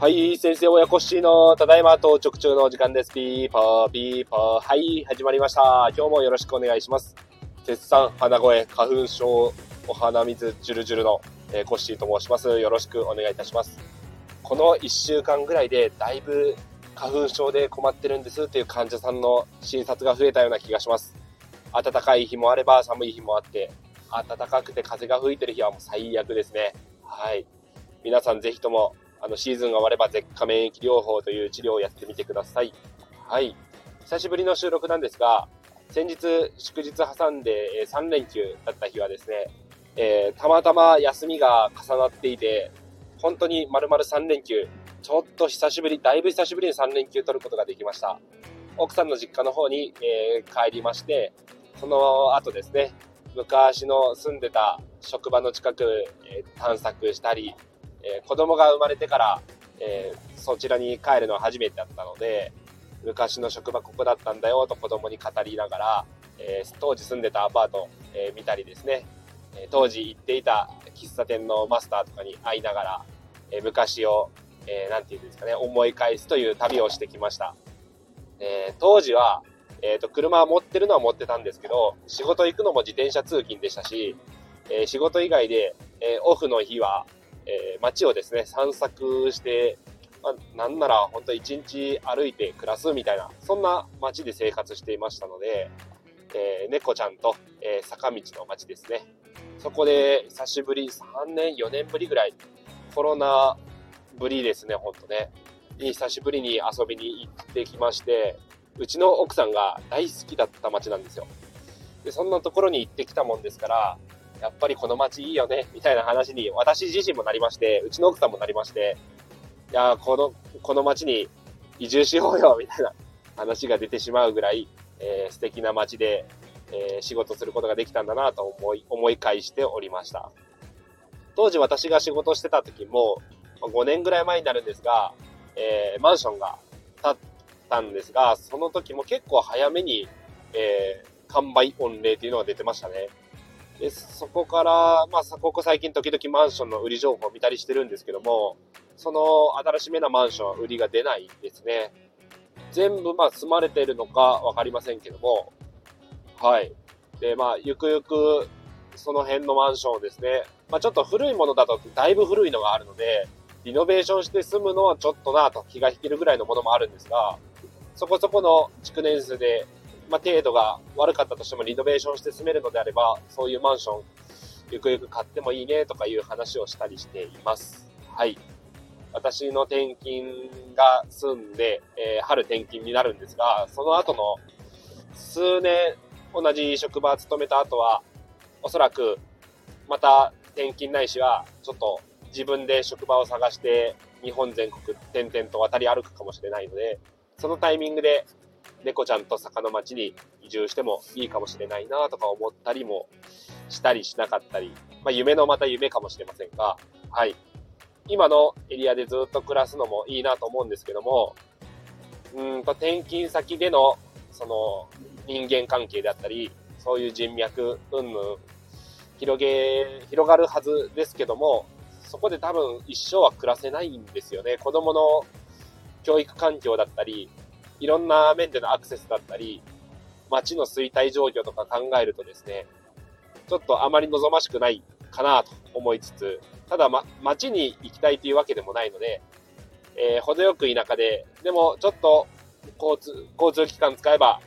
はい、先生親子しのただいま到着中のお時間です。ピーパー、ピーパー。はい、始まりました。今日もよろしくお願いします。絶賛鼻声、花粉症、お鼻水、ジュルジュルの、えー、コッシーと申します。よろしくお願いいたします。この1週間ぐらいでだいぶ花粉症で困ってるんですっていう患者さんの診察が増えたような気がします。暖かい日もあれば寒い日もあって、暖かくて風が吹いてる日はもう最悪ですね。はい。皆さんぜひともあの、シーズンが終われば舌下免疫療法という治療をやってみてください。はい。久しぶりの収録なんですが、先日祝日挟んで3連休だった日はですね、えー、たまたま休みが重なっていて、本当に丸々3連休、ちょっと久しぶり、だいぶ久しぶりに3連休取ることができました。奥さんの実家の方に、えー、帰りまして、その後ですね、昔の住んでた職場の近く、えー、探索したり、えー、子供が生まれてから、えー、そちらに帰るのは初めてだったので、昔の職場ここだったんだよと子供に語りながら、えー、当時住んでたアパート、え見たりですね、え当時行っていた喫茶店のマスターとかに会いながら、え昔を、えー、て言うんですかね、思い返すという旅をしてきました。え当時は、えっ、と、車持ってるのは持ってたんですけど、仕事行くのも自転車通勤でしたし、え仕事以外で、えオフの日は、え、街をですね、散策して、まあ、なんなら本当一日歩いて暮らすみたいな、そんな街で生活していましたので、え、猫ちゃんと、え、坂道の街ですね。そこで久しぶり、3年、4年ぶりぐらい、コロナぶりですね、ほんとね。久しぶりに遊びに行ってきまして、うちの奥さんが大好きだった街なんですよ。で、そんなところに行ってきたもんですから、やっぱりこの街いいよね、みたいな話に私自身もなりまして、うちの奥さんもなりまして、いやこの、この街に移住しようよ、みたいな話が出てしまうぐらい、えー、素敵な街で、えー、仕事することができたんだなと思い、思い返しておりました。当時私が仕事してた時も、5年ぐらい前になるんですが、えー、マンションが建ったんですが、その時も結構早めに、えー、完売御礼っていうのが出てましたね。で、そこから、まあ、ここ最近時々マンションの売り情報を見たりしてるんですけども、その新しめなマンションは売りが出ないですね。全部、まあ、住まれてるのかわかりませんけども、はい。で、まあ、ゆくゆく、その辺のマンションをですね、まあ、ちょっと古いものだとだいぶ古いのがあるので、リノベーションして住むのはちょっとなと気が引けるぐらいのものもあるんですが、そこそこの築年数でまあ、程度が悪かったとしてもリノベーションして住めるのであれば、そういうマンション、ゆくゆく買ってもいいねとかいう話をしたりしています。はい。私の転勤が済んで、えー、春転勤になるんですが、その後の数年同じ職場勤めた後は、おそらくまた転勤ないしは、ちょっと自分で職場を探して日本全国転々と渡り歩くかもしれないので、そのタイミングで猫ちゃんと坂の町に移住してもいいかもしれないなとか思ったりもしたりしなかったり、まあ、夢のまた夢かもしれませんが、はい。今のエリアでずっと暮らすのもいいなと思うんですけども、うんと転勤先でのその人間関係であったり、そういう人脈、うんぬ、広げ、広がるはずですけども、そこで多分一生は暮らせないんですよね。子供の教育環境だったり、いろんな面でのアクセスだったり、街の衰退状況とか考えるとですね、ちょっとあまり望ましくないかなと思いつつ、ただ、ま、街に行きたいというわけでもないので、えー、程よく田舎で、でもちょっと交通、交通機関使えば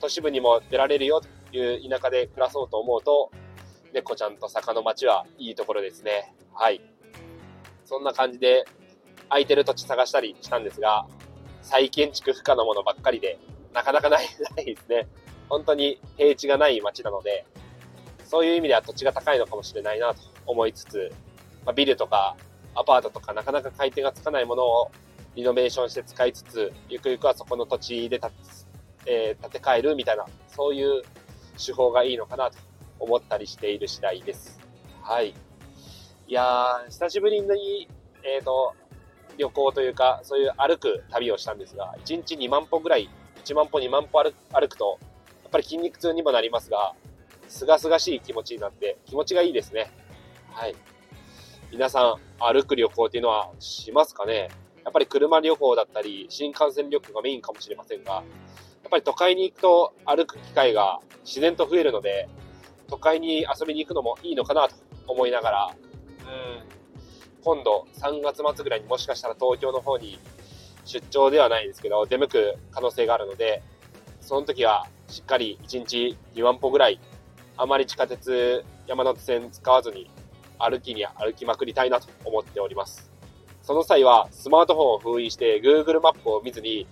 都市部にも出られるよという田舎で暮らそうと思うと、猫ちゃんと坂の町はいいところですね。はい。そんな感じで空いてる土地探したりしたんですが、再建築不可のものばっかりで、なかなかない、ないですね。本当に平地がない街なので、そういう意味では土地が高いのかもしれないなと思いつつ、まあ、ビルとかアパートとかなかなか買い手がつかないものをリノベーションして使いつつ、ゆくゆくはそこの土地で建えー、建て替えるみたいな、そういう手法がいいのかなと思ったりしている次第です。はい。いやー、久しぶりに、えっ、ー、と、旅行というか、そういう歩く旅をしたんですが、1日2万歩ぐらい、1万歩2万歩歩くと、やっぱり筋肉痛にもなりますが、すがすがしい気持ちになって気持ちがいいですね。はい。皆さん、歩く旅行っていうのはしますかね？やっぱり車旅行だったり、新幹線旅行がメインかもしれませんが、やっぱり都会に行くと歩く機会が自然と増えるので、都会に遊びに行くのもいいのかなと思いながら、うん、今度3月末ぐらいにもしかしたら東京の方に出張ではないですけど、出向く可能性があるので、その時はしっかり1日2万歩ぐらい、あまり地下鉄、山手線使わずに歩きに歩きまくりたいなと思っております。その際はスマートフォンを封印して Google マップを見ずに、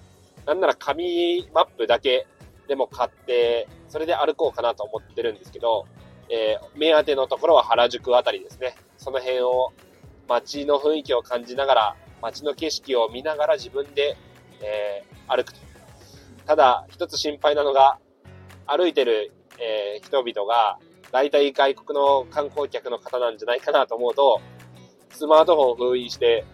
なんなら紙マップだけでも買って、それで歩こうかなと思ってるんですけど、えー、目当てのところは原宿あたりですね。その辺を街の雰囲気を感じながら、街の景色を見ながら自分で、えー、歩くと。ただ、一つ心配なのが、歩いてる、えー、人々が、大体外国の観光客の方なんじゃないかなと思うと、スマートフォンを封印して、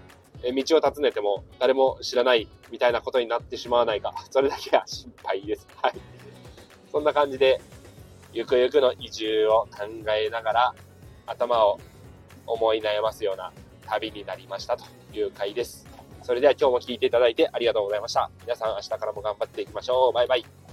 え道を尋ねても誰も知らないみたいなことになってしまわないか、それだけが心配です。はい。そんな感じで、ゆくゆくの移住を考えながら、頭を思い悩ますような旅になりましたという回です。それでは今日も聴いていただいてありがとうございました。皆さん明日からも頑張っていきましょう。バイバイ。